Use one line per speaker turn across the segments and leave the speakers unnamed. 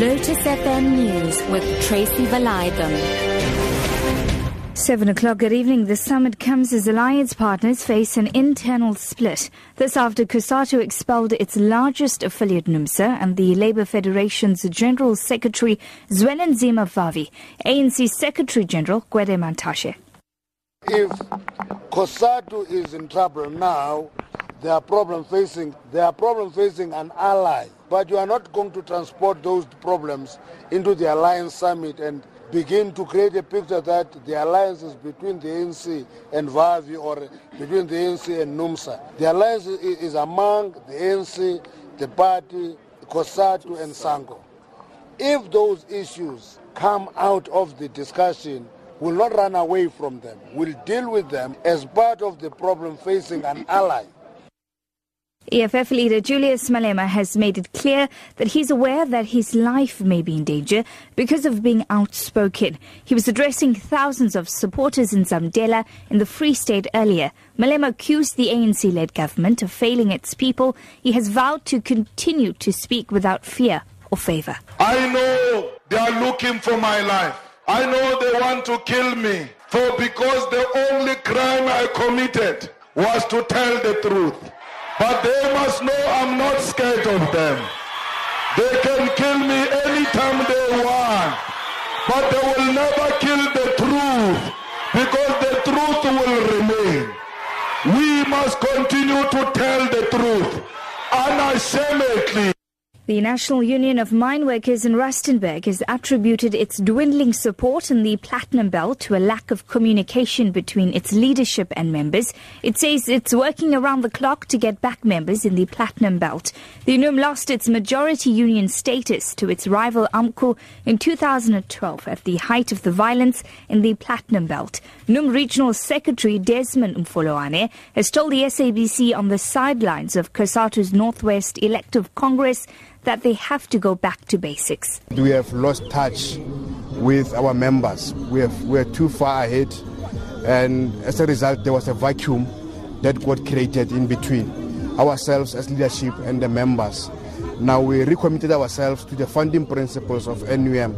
Lotus FM News with Tracy Valaydham.
Seven o'clock. Good evening. The summit comes as alliance partners face an internal split. This after COSATU expelled its largest affiliate NUMSA and the Labour Federation's General Secretary Zwelinzima Vavi, ANC Secretary General Gwede Mantashe.
If COSATU is in trouble now, they are problem facing they are problem facing an ally but you are not going to transport those problems into the alliance summit and begin to create a picture that the alliance is between the ANC and Vavi or between the ANC and NUMSA. The alliance is among the ANC, the party, COSATU and SANCO. If those issues come out of the discussion, we'll not run away from them, We'll deal with them as part of the problem facing an ally.
EFF leader Julius Malema has made it clear that he's aware that his life may be in danger because of being outspoken. He was addressing thousands of supporters in Zamdela in the Free State earlier. Malema accused the ANC led government of failing its people. He has vowed to continue to speak without fear or favor.
I know they are looking for my life. I know they want to kill me. For because the only crime I committed was to tell the truth. But they must know I'm not scared of them. They can kill me anytime they want. But they will never kill the truth because the truth will remain. We must continue to tell the truth unashamedly.
The National Union of Mine Workers in Rustenburg has attributed its dwindling support in the Platinum Belt to a lack of communication between its leadership and members. It says it's working around the clock to get back members in the Platinum Belt. The NUM lost its majority union status to its rival AMCU in 2012 at the height of the violence in the Platinum Belt. NUM Regional Secretary Desmond Mfoloane has told the SABC on the sidelines of COSATU's Northwest Elective Congress that they have to go back to basics.
We have lost touch with our members. We have we're too far ahead and as a result there was a vacuum that got created in between ourselves as leadership and the members. Now we recommitted ourselves to the funding principles of NUM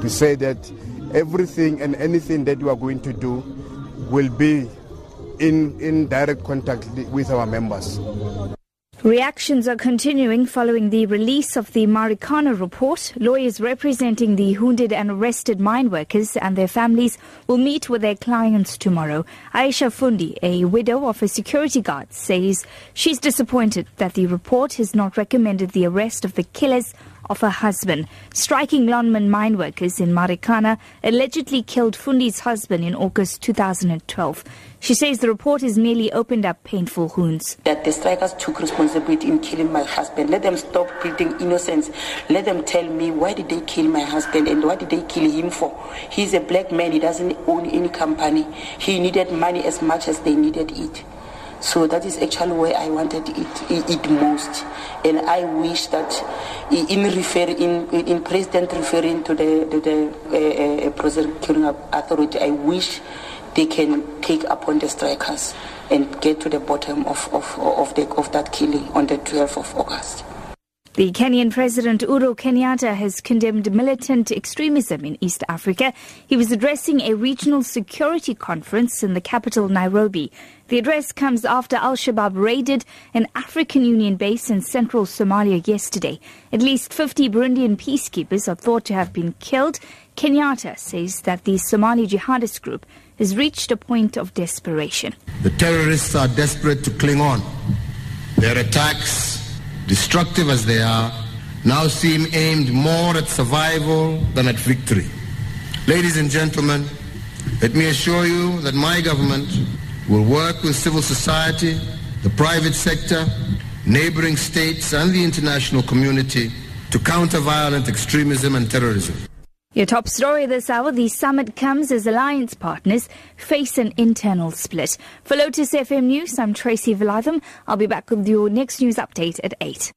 to say that everything and anything that we are going to do will be in, in direct contact with our members.
Reactions are continuing following the release of the Marikana report. Lawyers representing the wounded and arrested mine workers and their families will meet with their clients tomorrow. Aisha Fundi, a widow of a security guard, says she's disappointed that the report has not recommended the arrest of the killers of her husband. Striking Lonmin mine workers in Marikana allegedly killed Fundi's husband in August 2012. She says the report has merely opened up painful wounds.
That the strikers took responsibility in killing my husband. Let them stop pleading innocence. Let them tell me why did they kill my husband and what did they kill him for? He's a black man. He doesn't own any company. He needed money as much as they needed it. So that is actually where I wanted it, it most. And I wish that in refer, in, in President referring to the, to the uh, uh, prosecuting authority, I wish they can take upon the strikers and get to the bottom of, of, of, the, of that killing on the 12th of August.
The Kenyan President Uhuru Kenyatta has condemned militant extremism in East Africa. He was addressing a regional security conference in the capital, Nairobi. The address comes after Al Shabaab raided an African Union base in central Somalia yesterday. At least 50 Burundian peacekeepers are thought to have been killed. Kenyatta says that the Somali jihadist group has reached a point of desperation.
The terrorists are desperate to cling on. Their attacks destructive as they are, now seem aimed more at survival than at victory. Ladies and gentlemen, let me assure you that my government will work with civil society, the private sector, neighboring states and the international community to counter violent extremism and terrorism.
Your top story this hour the summit comes as alliance partners face an internal split. For Lotus FM News, I'm Tracy Valaydham. I'll be back with your next news update at 8.